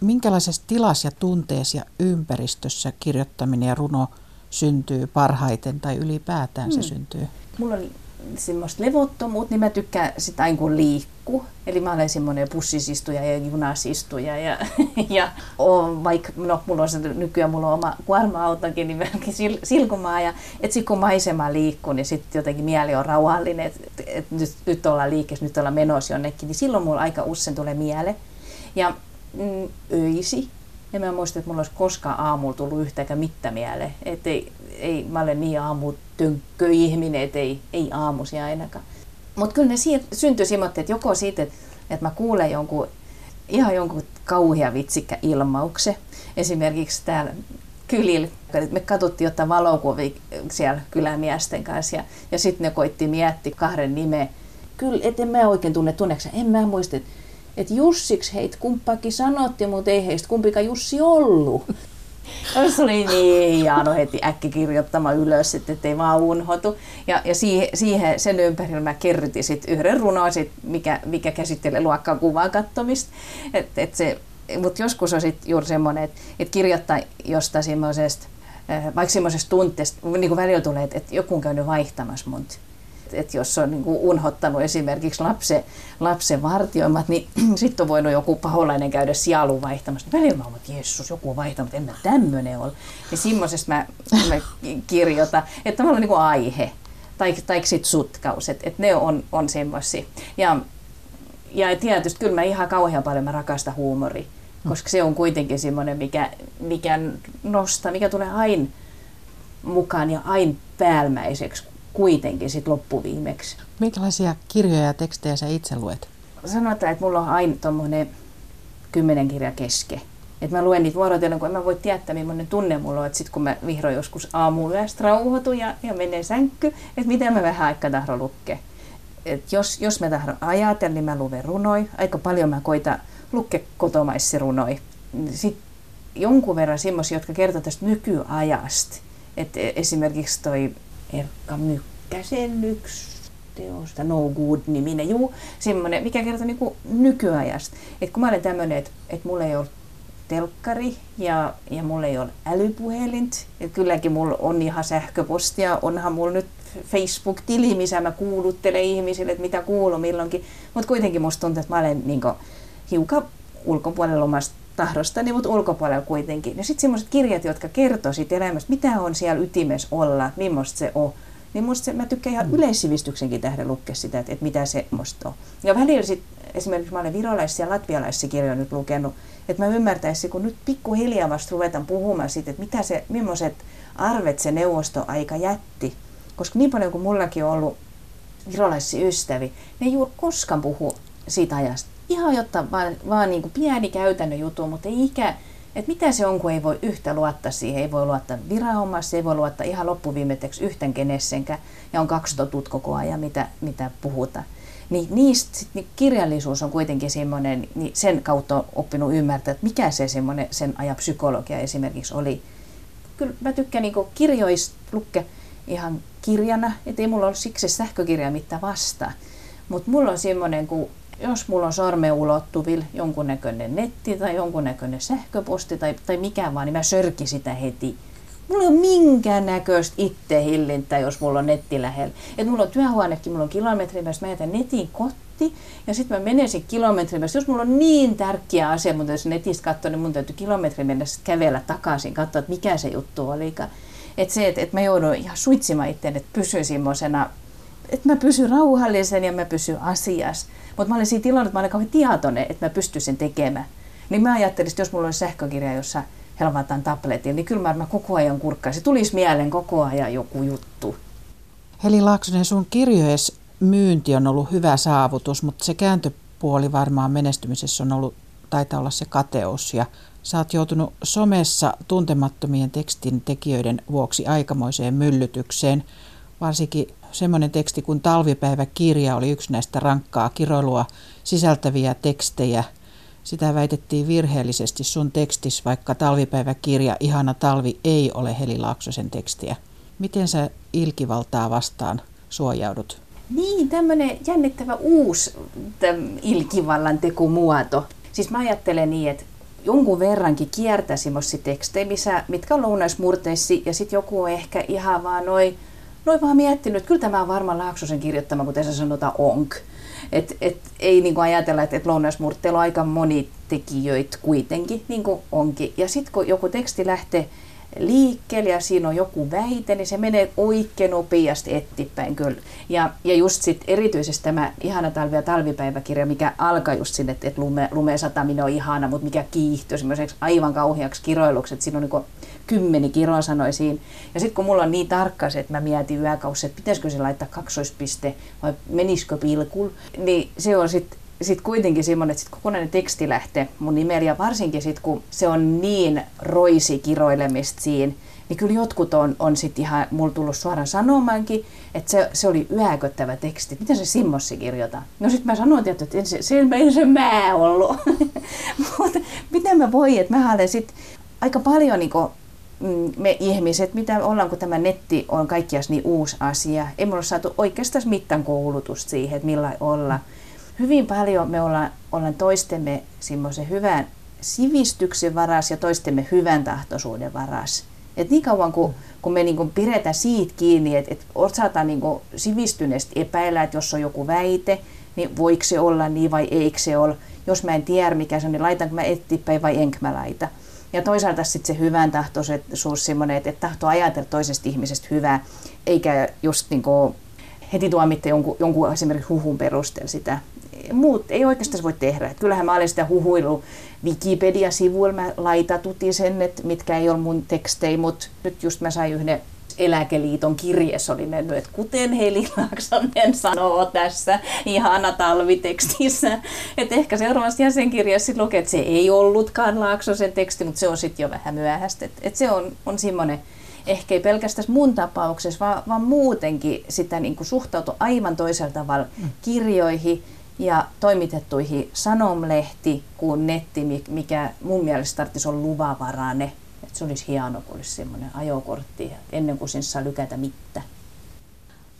Minkälaisessa tilassa ja tunteessa ja ympäristössä kirjoittaminen ja runo syntyy parhaiten tai ylipäätään hmm. se syntyy? Mulla on semmoista levottomuutta, niin mä tykkään sitä aina kun liikkuu. Eli mä olen semmoinen pussisistuja ja junasistuja ja, ja on, vaikka, no mulla on se, nykyään mulla on oma kuorma-autokin, niin melkein sil, silkumaa. Ja et sit kun maisema liikkuu, niin sitten jotenkin mieli on rauhallinen, että et nyt, nyt ollaan liikkeessä, nyt ollaan menossa jonnekin, niin silloin mulla aika usein tulee miele. Ja mm, öisi, ja mä muistan, että mulla olisi koskaan aamulla tullut yhtäkään mitään mieleen. Että ei, ei, mä olen niin aamutönkkö ihminen, että ei, ei aamusia ainakaan. Mutta kyllä ne siitä, syntyi semmoinen, että joko siitä, että, että mä kuulen jonkun, ihan jonkun kauhea vitsikkä ilmauksen. Esimerkiksi täällä kylillä, me katsottiin ottaa valokuvia siellä kylämiesten kanssa ja, ja sitten ne koitti miettiä kahden nimeä. Kyllä, et en mä oikein tunne tunneksi. En mä muista, että et Jussiksi heitä kumppaakin sanottiin, mutta ei heistä kumpikaan Jussi ollut. Se oli niin hieno heti äkki kirjoittama ylös, että ei vaan unhotu. Ja, ja siihen, siihen, sen ympärillä mä kerrytin sit yhden runon, sit, mikä, mikä käsittelee luokkaan kuvan kattomista. Et, et se, mutta joskus on sit juuri semmoinen, että et kirjoittaa jostain semmoisesta, eh, vaikka semmoisesta tunteesta, niin kuin välillä tulee, että et joku on käynyt vaihtamassa mun että jos on niin unhottanut esimerkiksi lapsen, lapsen vartioimat, niin sitten on voinut joku paholainen käydä sielun vaihtamassa. Välillä mä olen, Jeesus, joku on vaihtanut, en mä tämmöinen ole. Niin semmoisesta mä, mä kirjoitan, että tavallaan niin aihe tai, tai sitten sutkaus, että, että ne on, on semmoisia. Ja, ja tietysti kyllä mä ihan kauhean paljon mä rakastan huumoria, koska se on kuitenkin semmoinen, mikä, mikä nostaa, mikä tulee aina mukaan ja aina päälmäiseksi, kuitenkin sit loppuviimeksi. Minkälaisia kirjoja ja tekstejä sä itse luet? Sanotaan, että mulla on aina tuommoinen kymmenen kirja keske. Että mä luen niitä vuorotellen, kun en mä voi tietää, millainen tunne mulla on. Että sit kun mä vihdoin joskus aamuyöstä rauhoitun ja, ja menen sänkky, että mitä mä vähän aikaa tahdon lukea. Et jos, jos mä tahdon ajatella, niin mä luen runoi. Aika paljon mä koitan lukea kotomaissi runoi. Sitten jonkun verran semmoisia, jotka kertovat tästä nykyajasta. Et esimerkiksi toi Erkka Mykkäsen yksi teosta, No Good-niminen, juu, semmoinen, mikä kertoo niinku nykyajasta. Et kun mä olen tämmöinen, että et mulla ei ole telkkari ja, ja mulla ei ole älypuhelint. Et kylläkin mulla on ihan sähköpostia, onhan mulla nyt Facebook-tili, missä mä kuuluttelen ihmisille, että mitä kuuluu milloinkin. Mutta kuitenkin musta tuntuu, että mä olen niinku hiukan ulkopuolella omasta tahdostani, mutta ulkopuolella kuitenkin. Ja sitten semmoiset kirjat, jotka kertoo siitä elämästä, mitä on siellä ytimessä olla, millaista se on. Niin musta se, mä tykkään ihan mm. yleissivistyksenkin tähden lukea sitä, että, että mitä se musta on. Ja välillä sit, esimerkiksi mä olen virolaisissa ja latvialaisissa kirjoja nyt lukenut, että mä ymmärtäisin, kun nyt pikkuhiljaa vasta ruvetaan puhumaan siitä, että mitä se, millaiset arvet se neuvostoaika jätti. Koska niin paljon kuin mullakin on ollut virolaisia ystäviä, ne ei juuri koskaan puhu siitä ajasta ihan jotta vaan, vaan niin kuin pieni käytännön juttu, mutta ei ikä, että mitä se on, kun ei voi yhtä luottaa siihen, ei voi luottaa viranomaisesti, ei voi luottaa ihan loppuviimetteeksi yhtään kenessenkään, ja on kaksi totut koko ajan, mitä, mitä puhutaan. Niin niistä sit, niin kirjallisuus on kuitenkin semmoinen, niin sen kautta on oppinut ymmärtää, että mikä se semmoinen sen ajan psykologia esimerkiksi oli. Kyllä mä tykkään niin kirjoista lukea ihan kirjana, ettei mulla ole siksi sähkökirja mitään vastaan. Mutta mulla on semmoinen, kun jos mulla on sormen ulottuvilla jonkunnäköinen netti tai jonkunnäköinen sähköposti tai, tai mikä vaan, niin mä sörkin sitä heti. Mulla ei ole minkäännäköistä ittehillintä, jos mulla on netti lähellä. Et mulla on työhuonekin, mulla on kilometrin päästä, mä jätän netin kotti ja sitten mä menen sen kilometrin päästä. Jos mulla on niin tärkeä asia, mutta jos netistä katsoo, niin mun täytyy kilometrin mennä kävellä takaisin, katsoa, että mikä se juttu oli. Että se, että, että mä joudun ihan suitsimaan itseäni, että pysyn semmoisena, että mä pysyn rauhallisen ja mä pysyn asiassa. Mutta mä olin siinä tilannut, että mä olin kauhean tietoinen, että mä pystyisin tekemään. Niin mä ajattelin, että jos mulla olisi sähkökirja, jossa helvataan tabletin, niin kyllä mä koko ajan kurkkaisin. Tulisi mieleen koko ajan joku juttu. Heli Laaksonen, sun kirjojes myynti on ollut hyvä saavutus, mutta se kääntöpuoli varmaan menestymisessä on ollut, taitaa olla se kateus. Ja sä oot joutunut somessa tuntemattomien tekstin tekijöiden vuoksi aikamoiseen myllytykseen. Varsinkin semmoinen teksti kuin Talvipäiväkirja oli yksi näistä rankkaa kiroilua sisältäviä tekstejä – sitä väitettiin virheellisesti sun tekstis, vaikka talvipäiväkirja Ihana talvi ei ole Heli Laaksosen tekstiä. Miten sä ilkivaltaa vastaan suojaudut? Niin, tämmöinen jännittävä uusi ilkivallan tekumuoto. Siis mä ajattelen niin, että jonkun verrankin kiertäisi tekstejä, missä, mitkä on lounaismurteissi, ja sitten joku on ehkä ihan vaan noin noi vaan miettinyt, että kyllä tämä on varmaan Laaksosen kirjoittama, kuten se sanotaan onk. Et, et, ei niin kuin ajatella, että et lounaismurteilla on aika moni tekijöitä kuitenkin, niin kuin onkin. Ja sitten kun joku teksti lähtee liikkeelle ja siinä on joku väite, niin se menee oikein nopeasti eteenpäin kyllä. Ja, ja just sitten erityisesti tämä Ihana talvi- ja talvipäiväkirja, mikä alkaa just sinne, että, että lume, lumeen sataminen on ihana, mutta mikä kiihtyy semmoiseksi aivan kauheaksi kiroiluksi, että siinä on niin kymmeni kiroa sanoisiin. Ja sitten kun mulla on niin tarkka se, että mä mietin yökausi, että pitäisikö se laittaa kaksoispiste vai menisikö pilkul, niin se on sitten sit kuitenkin semmoinen, että sit kokonainen teksti lähtee mun nimellä ja varsinkin sitten kun se on niin roisi kiroilemista siinä, niin kyllä jotkut on, on sitten ihan, mulla tullut suoraan sanomaankin, että se, se oli yököttävä teksti. Miten se Simmossi kirjoittaa? No sitten mä sanoin, että se, se, se, ei se mä ollut. Mutta miten mä voi, että mä olen sitten aika paljon niin me ihmiset, mitä ollaan, kun tämä netti on kaikkias niin uusi asia. Ei me ole saatu oikeastaan mitään koulutusta siihen, että millä olla. Hyvin paljon me ollaan, ollaan toistemme semmoisen hyvän sivistyksen varas ja toistemme hyvän tahtoisuuden varas. Et niin kauan kun, kun me niin pidetään siitä kiinni, että et osataan niin sivistyneesti epäillä, että jos on joku väite, niin voiko se olla niin vai eikö se ole. Jos mä en tiedä mikä se on, niin laitanko mä eteenpäin vai enkö mä laita. Ja toisaalta sitten se hyvän tahtoisuus semmoinen, että, tahto ajatella toisesta ihmisestä hyvää, eikä just niin kuin heti tuomitte jonkun, jonkun esimerkiksi huhun perusteella sitä. Muut ei oikeastaan voi tehdä. Että kyllähän mä olen sitä huhuilu Wikipedia-sivuilla, mä laitatutin sen, että mitkä ei ole mun tekstejä, mutta nyt just mä sain yhden Eläkeliiton kirjeessä oli mennyt, että kuten Heli Laaksonen sanoo tässä ihana talvitekstissä, että ehkä seuraavassa jäsenkirjassa lukee, että se ei ollutkaan Laaksosen teksti, mutta se on sitten jo vähän myöhäistä. Että, että se on, on semmoinen, ehkä ei pelkästään mun tapauksessa, vaan, vaan muutenkin sitä niin kuin suhtautu aivan toisella tavalla kirjoihin ja toimitettuihin sanomlehti kuin netti, mikä mun mielestä tarvitsisi olla luvavarainen että se olisi hieno, kun olisi semmoinen ajokortti ennen kuin sen saa lykätä mitään.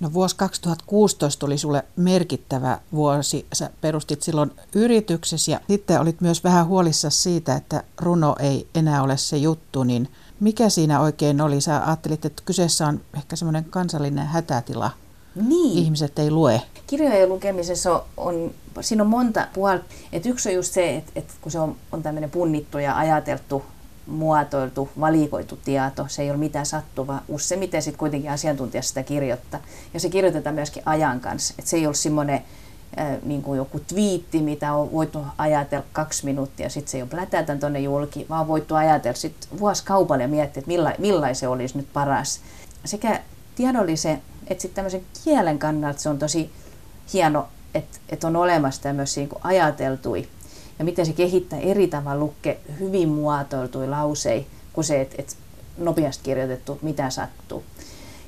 No vuosi 2016 oli sulle merkittävä vuosi. Sä perustit silloin yrityksesi ja sitten olit myös vähän huolissa siitä, että runo ei enää ole se juttu, niin mikä siinä oikein oli? Sä ajattelit, että kyseessä on ehkä semmoinen kansallinen hätätila. Niin. Ihmiset ei lue. Kirjojen lukemisessa on, siinä on monta puolta. yksi on just se, että, että kun se on, on tämmöinen punnittu ja ajateltu muotoiltu, valikoitu tieto, se ei ole mitään sattuvaa. Useimmiten sitten kuitenkin asiantuntija sitä kirjoittaa. Ja se kirjoitetaan myöskin ajan kanssa. Et se ei ole semmoinen niin kuin joku twiitti, mitä on voitu ajatella kaksi minuuttia, sitten se ei ole plätätän tuonne julki, vaan voitu ajatella sitten vuosikaupalle ja miettiä, että milla, millainen se olisi nyt paras. Sekä tiedollisen että sitten tämmöisen kielen kannalta se on tosi hieno, että, että on olemassa tämmöisiä niin ajateltuja ja miten se kehittää eri tavalla lukke hyvin muotoiltui lausei kuin se, että, että nopeasti kirjoitettu mitä sattuu.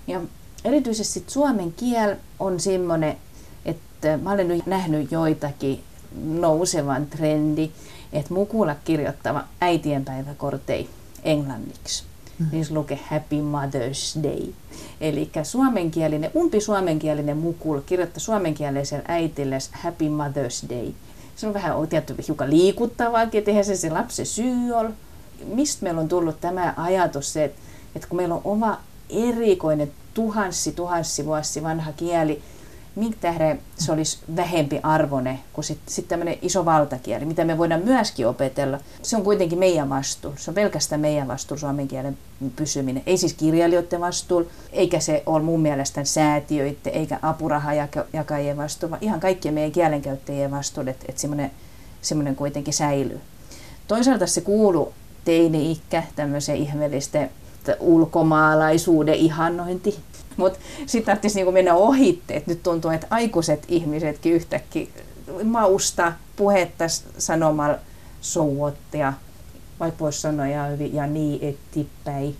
Ja erityisesti suomen kiel on semmoinen, että mä olen nyt nähnyt joitakin nousevan trendi, että mukula kirjoittava äitienpäiväkortei englanniksi. Mm. Niin se lukee Happy Mother's Day. Eli suomenkielinen, umpi suomenkielinen mukul kirjoittaa suomenkieliselle äitille Happy Mother's Day se on vähän tietty hiukan liikuttavaakin, että eihän se se lapsen syy ole. Mistä meillä on tullut tämä ajatus se, että että kun meillä on oma erikoinen tuhanssi, tuhanssi vuosi vanha kieli, minkä tähden se olisi vähempi arvone kuin sitten sit tämmöinen iso valtakieli, mitä me voidaan myöskin opetella. Se on kuitenkin meidän vastuu. Se on pelkästään meidän vastuu suomen kielen pysyminen. Ei siis kirjailijoiden vastuulla, eikä se ole mun mielestä säätiöiden eikä apurahajakajien vastuu, vaan ihan kaikkien meidän kielenkäyttäjien vastuu, että, että semmoinen, semmoinen kuitenkin säilyy. Toisaalta se kuuluu teini-ikkä, tämmöiseen ihmeellisten ulkomaalaisuuden ihannointi. Mutta sitten tarvitsisi niinku mennä ohitte, että nyt tuntuu, että aikuiset ihmisetkin yhtäkkiä mausta puhetta sanomalla souottia, vaikka voisi sanoa ja, niin ettipäin.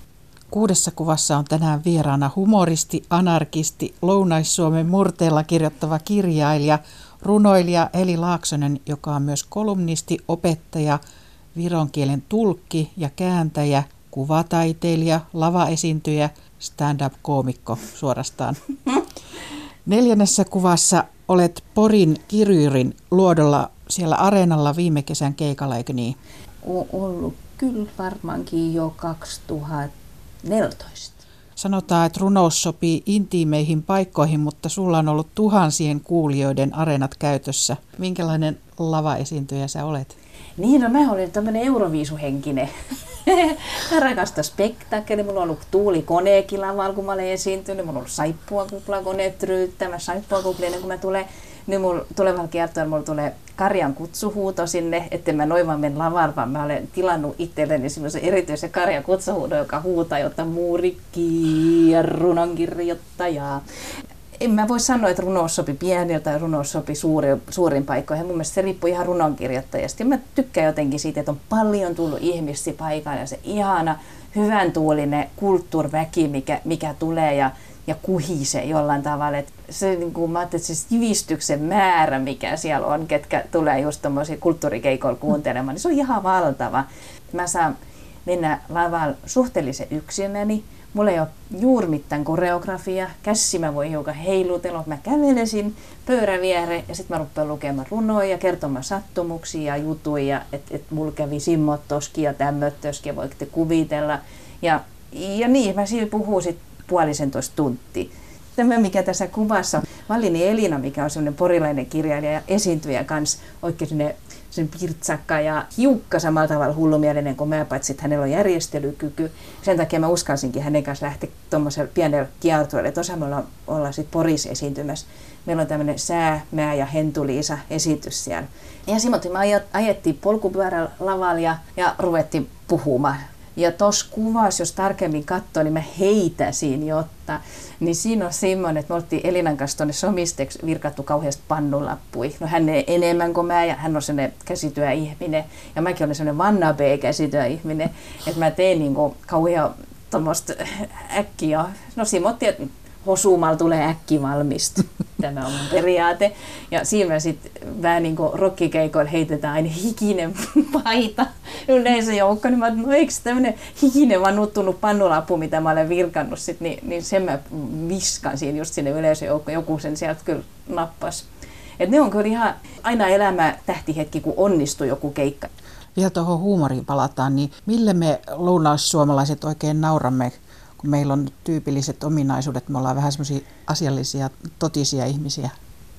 Kuudessa kuvassa on tänään vieraana humoristi, anarkisti, Lounais-Suomen murteella kirjoittava kirjailija, runoilija Eli Laaksonen, joka on myös kolumnisti, opettaja, vironkielen tulkki ja kääntäjä, kuvataiteilija, lavaesiintyjä, stand-up-koomikko suorastaan. Neljännessä kuvassa olet Porin Kiryyrin luodolla siellä areenalla viime kesän keikalla, eikö niin? On ollut kyllä varmaankin jo 2014. Sanotaan, että runous sopii intiimeihin paikkoihin, mutta sulla on ollut tuhansien kuulijoiden areenat käytössä. Minkälainen lavaesiintyjä sä olet? Niin, no mä olin tämmöinen euroviisuhenkinen. mä rakastan spektaakkeli. Mulla on ollut Tuuli koneekin lavalla, kun mä olen esiintynyt. Mulla on ollut saippua kupla koneet ryyttämä, saippua kuplinen, kun mä tulen. Nyt mulla tulevalla kertaa mulla tulee Karjan kutsuhuuto sinne, että mä noin vaan menen lavalle, vaan mä olen tilannut itselleni semmoisen erityisen Karjan kutsuhuudon, joka huutaa, jotta muurikki ja runonkirjoittajaa en mä voi sanoa, että runous sopi pieniltä ja runous sopi suuri, suurin paikkoihin. Mun mielestä se riippuu ihan runonkirjoittajasta. Ja mä tykkään jotenkin siitä, että on paljon tullut ihmisiä paikalle ja se ihana, hyvän tuulinen kulttuurväki, mikä, mikä tulee ja, ja kuhisee jollain tavalla. Et se, niin kuin, mä että se sivistyksen määrä, mikä siellä on, ketkä tulee just tuommoisia kulttuurikeikoilla kuuntelemaan, niin se on ihan valtava. Mä saan mennä lavalle suhteellisen yksinäni, Mulla ei ole juuri mitään koreografia. Kässi mä voi hiukan heilutella. Mä kävelesin pöydän viereen ja sitten mä rupean lukemaan runoja ja kertomaan sattumuksia ja jutuja. Että et mulla kävi simmot toski ja tämmöt toski voitte kuvitella. Ja, ja niin, mä siinä puhun sitten puolisentoista tuntia. Tämä, mikä tässä kuvassa, Vallini Elina, mikä on semmoinen porilainen kirjailija ja esiintyjä kanssa, oikein sen pirtsakka ja hiukka samalla tavalla hullumielinen kuin mä, paitsi että hänellä on järjestelykyky. Sen takia mä uskalsinkin hänen kanssa lähteä tuommoiselle pienelle kiertueelle, osa me ollaan, ollaan sitten Porissa esiintymässä. Meillä on tämmöinen Sää, Mä ja Hentuliisa esitys siellä. Ja Simoti, me ajettiin polkupyörällä lavalla ja, ja ruvettiin puhumaan ja tuossa kuvassa, jos tarkemmin katsoo, niin mä heitäsin, jotta, niin siinä on semmoinen, että me oltiin Elinan kanssa tuonne somisteeksi virkattu kauheasti pannulappui. No hän ei enemmän kuin mä ja hän on sellainen käsityöihminen ja mäkin olen sellainen vannabe käsityöihminen, että mä tein niin kauhean tuommoista äkkiä. No että hosumalla tulee äkki valmista. Tämä on mun periaate. Ja siinä sitten vähän niin kuin rokkikeikoilla heitetään aina hikinen paita yleisöjoukko, niin mä että no eikö tämmöinen hikinen vaan nuttunut pannulappu, mitä mä olen virkannut sit, niin, niin sen mä viskan siinä just sinne yleisöjoukkoon, joku sen sieltä kyllä nappas. Et ne on kyllä ihan aina elämä tähtihetki, kun onnistuu joku keikka. Vielä tuohon huumoriin palataan, niin mille me lounaissuomalaiset oikein nauramme kun meillä on tyypilliset ominaisuudet, me ollaan vähän semmoisia asiallisia, totisia ihmisiä.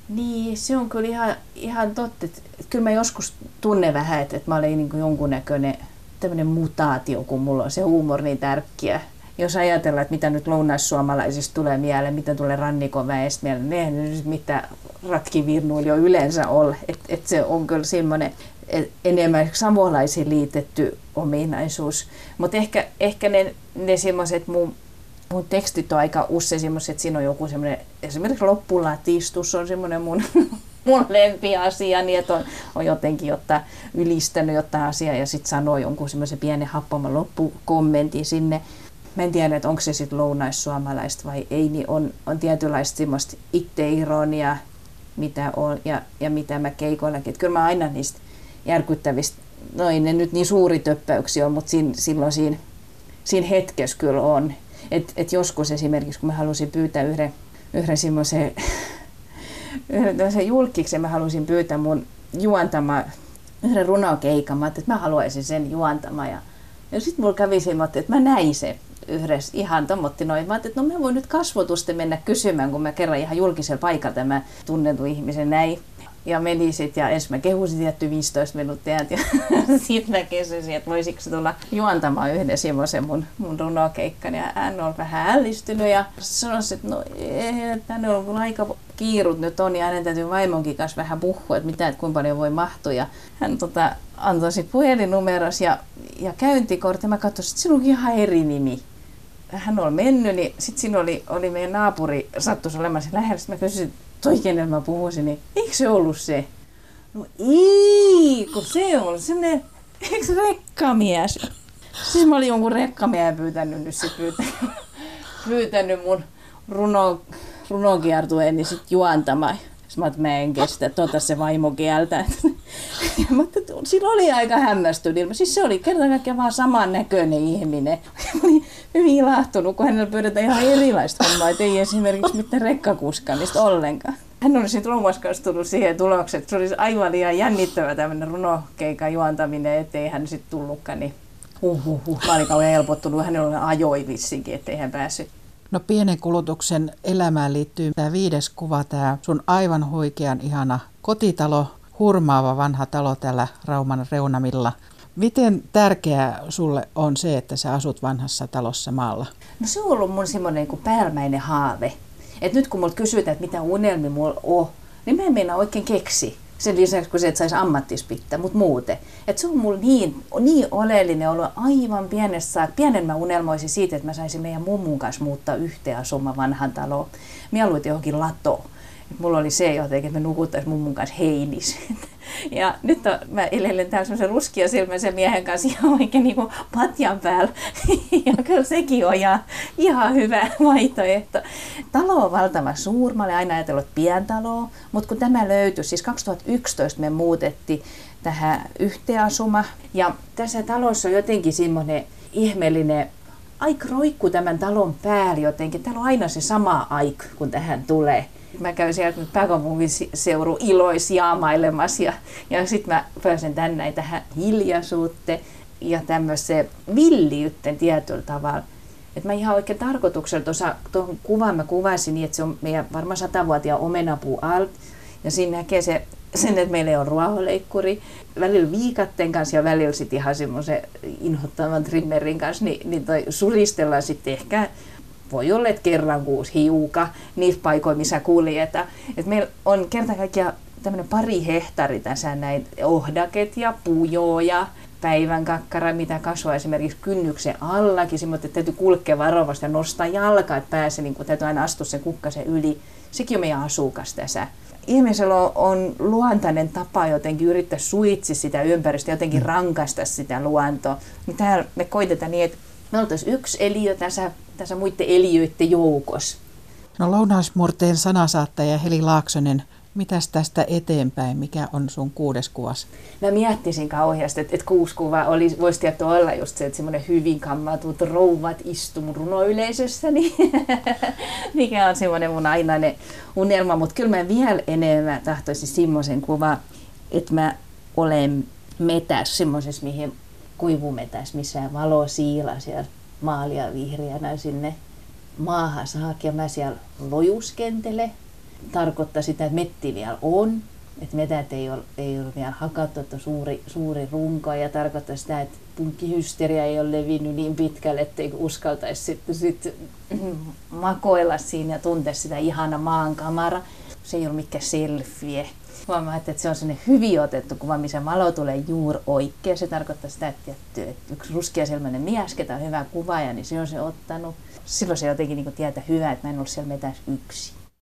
Niin, se on kyllä ihan, ihan totta. Että, kyllä mä joskus tunnen vähän, että, että mä olen niin jonkunnäköinen tämmöinen mutaatio, kun mulla on se huumori niin tärkeä. Jos ajatellaan, että mitä nyt lounaissuomalaisista tulee mieleen, mitä tulee rannikon väestä mieleen, ne nyt mitä ratkivirnuilla jo yleensä on. Että et se on kyllä semmoinen enemmän savolaisiin liitetty ominaisuus. Mutta ehkä, ehkä ne, ne semmoiset mun, mun tekstit on aika usein semmoiset, että siinä on joku semmoinen, esimerkiksi loppulatistus on semmoinen mun, mun lempiasia, niin että on, on jotenkin jotta ylistänyt jotain asiaa ja sitten sanoo jonkun semmoisen pienen happaman loppukommentin sinne. Mä en tiedä, että onko se sitten lounaissuomalaista vai ei, niin on, on tietynlaista semmoista itteironia, mitä on ja, ja mitä mä keikoillakin. Kyllä mä aina niistä järkyttävistä, no ei ne nyt niin suuri töppäyksiä on, mutta siinä, silloin siinä, siinä hetkessä kyllä on. Et, et joskus esimerkiksi, kun mä halusin pyytää yhden, yhden semmoisen yhden julkiksen, mä halusin pyytää mun juontama yhden runokeikan. Mä että mä haluaisin sen juontama. Ja, ja sitten mulla kävi semmoinen, että mä näin se yhdessä ihan tommotti noin. Mä että no mä voin nyt kasvotusten mennä kysymään, kun mä kerran ihan julkisella paikalla tämä tunnettu ihmisen näin. Ja meni sitten ja ensin mä kehusin tietty 15 minuuttia ja sitten mä kysyin, että voisiko tulla juontamaan yhden semmoisen mun, mun runokeikkan. Ja hän on vähän ällistynyt ja sanoi, että no tänne on kun aika kiirut nyt on ja hänen täytyy vaimonkin kanssa vähän puhua, että mitä, että kuinka paljon voi mahtua. Ja hän tota, antoi sitten puhelinnumeros ja, ja käyntikortti. Mä katsoin, että sinulla on ihan eri nimi hän oli mennyt, niin sitten siinä oli, oli meidän naapuri sattuisi olemaan se lähellä. Mä kysyin, toi kenellä mä puhuisin, niin eikö se ollut se? No ei, kun se on semmoinen, eikö se rekkamies? Siis mä olin jonkun rekkamiehen pyytänyt nyt sit pyytänyt, pyytänyt mun runo, niin sit juontamaan. Mä että mä en kestä, tota se vaimo kieltä. Että sillä oli aika hämmästynyt Siis se oli kerta kaikkiaan vaan saman näköinen ihminen. Mä olin hyvin ilahtunut, kun hänellä pyydetään ihan erilaista hommaa, että ei esimerkiksi mitään rekkakuskamista ollenkaan. Hän oli sitten kanssa tullut siihen tulokseen, että se olisi aivan liian jännittävä tämmöinen runokeikan juontaminen, ettei hän sitten tullutkaan, niin huh, huh, huh. Mä olin kauhean helpottunut, hänellä ajoi vissinkin, ettei hän päässyt. No pienen kulutuksen elämään liittyy tämä viides kuva, tämä sun aivan huikean ihana kotitalo, hurmaava vanha talo täällä Rauman reunamilla. Miten tärkeää sulle on se, että sä asut vanhassa talossa maalla? No se on ollut mun semmoinen niin päälmäinen haave. Et nyt kun multa kysytään, että mitä unelmi mulla on, niin mä en oikein keksi. Sen lisäksi, kun se, että saisi ammattispittä, mutta muuten. Et se on mulla niin, niin oleellinen ollut aivan pienessä Pienen mä unelmoisin siitä, että mä saisin meidän mummun kanssa muuttaa yhteen asumaan vanhan taloon. Mieluiten johonkin latoon mulla oli se jotenkin, että me nukuttaisiin mummun kanssa heinis. Ja nyt on, mä elelen täällä semmoisen ruskia silmäisen miehen kanssa ihan oikein niin kuin patjan päällä. Ja kyllä sekin on ihan, ihan hyvä vaihtoehto. Talo on valtava suuri. Mä olin aina ajatellut pientaloa, mutta kun tämä löytyi, siis 2011 me muutettiin tähän yhteenasuma. Ja tässä talossa on jotenkin semmoinen ihmeellinen aika roikku tämän talon päällä jotenkin. Täällä on aina se sama aik, kun tähän tulee. Mä käyn sieltä nyt pääkaupunkiseudun ilois jaamailemassa ja, ja sitten mä pääsen tänne tähän hiljaisuuteen ja tämmöiseen villiytten tietyllä tavalla. Et mä ihan oikein tarkoituksella tuohon kuvan mä kuvasin niin, että se on meidän varmaan satavuotiaan omenapuu alt. Ja siinä näkee se, sen, että meillä on ruohonleikkuri, välillä viikatten kanssa ja välillä sitten ihan semmoisen inhottavan trimmerin kanssa, niin, niin toi suristellaan sitten ehkä voi olla, että kerran kuusi hiuka niissä paikoissa, missä kuljetaan. Et meillä on kerta kaikkiaan tämmöinen pari hehtari tässä näin ohdaket ja pujoja, päivän kakkara, mitä kasvaa esimerkiksi kynnyksen allakin, mutta täytyy kulkea varovasti ja nostaa jalka, että pääsee, niin täytyy aina astua sen kukkasen yli. Sekin on meidän asukas tässä. Ihmisellä on luontainen tapa jotenkin yrittää suitsi sitä ympäristöä, jotenkin mm. rankasta sitä luontoa. Niin täällä me koitetaan niin, että me oltaisiin yksi eliö tässä, tässä muiden eliöiden joukossa. No Lounaismurteen sanasaattaja Heli Laaksonen, mitäs tästä eteenpäin? Mikä on sun kuudes kuvas? Mä miettisin kauheasti, että, että kuusi kuvaa oli, voisi tietää olla just se, että semmoinen hyvin kammatut rouvat istuu runoyleisössä, niin mikä on semmoinen mun ainainen unelma. Mutta kyllä mä vielä enemmän tahtoisin semmoisen kuva, että mä olen metässä semmoisessa, mihin kuivumetäs, missä valo siila siellä maalia vihreänä sinne maahan saakka ja mä siellä lojuskentele. Tarkoittaa sitä, että metti vielä on, että metät ei ole, ei ole vielä hakattu, että suuri, suuri runko ja tarkoittaa sitä, että punkkihysteria ei ole levinnyt niin pitkälle, ettei uskaltaisi sitten sit makoilla siinä ja tuntea sitä ihana maankamara. Se ei ole mikään selfie huomaa, että se on sellainen hyvin otettu kuva, missä valo tulee juuri oikein. Se tarkoittaa sitä, että, yksi ruskeaselmäinen mies, ketä on hyvä kuvaaja, niin se on se ottanut. Silloin se jotenkin niin tietää hyvää, että mä en ollut siellä metässä yksi.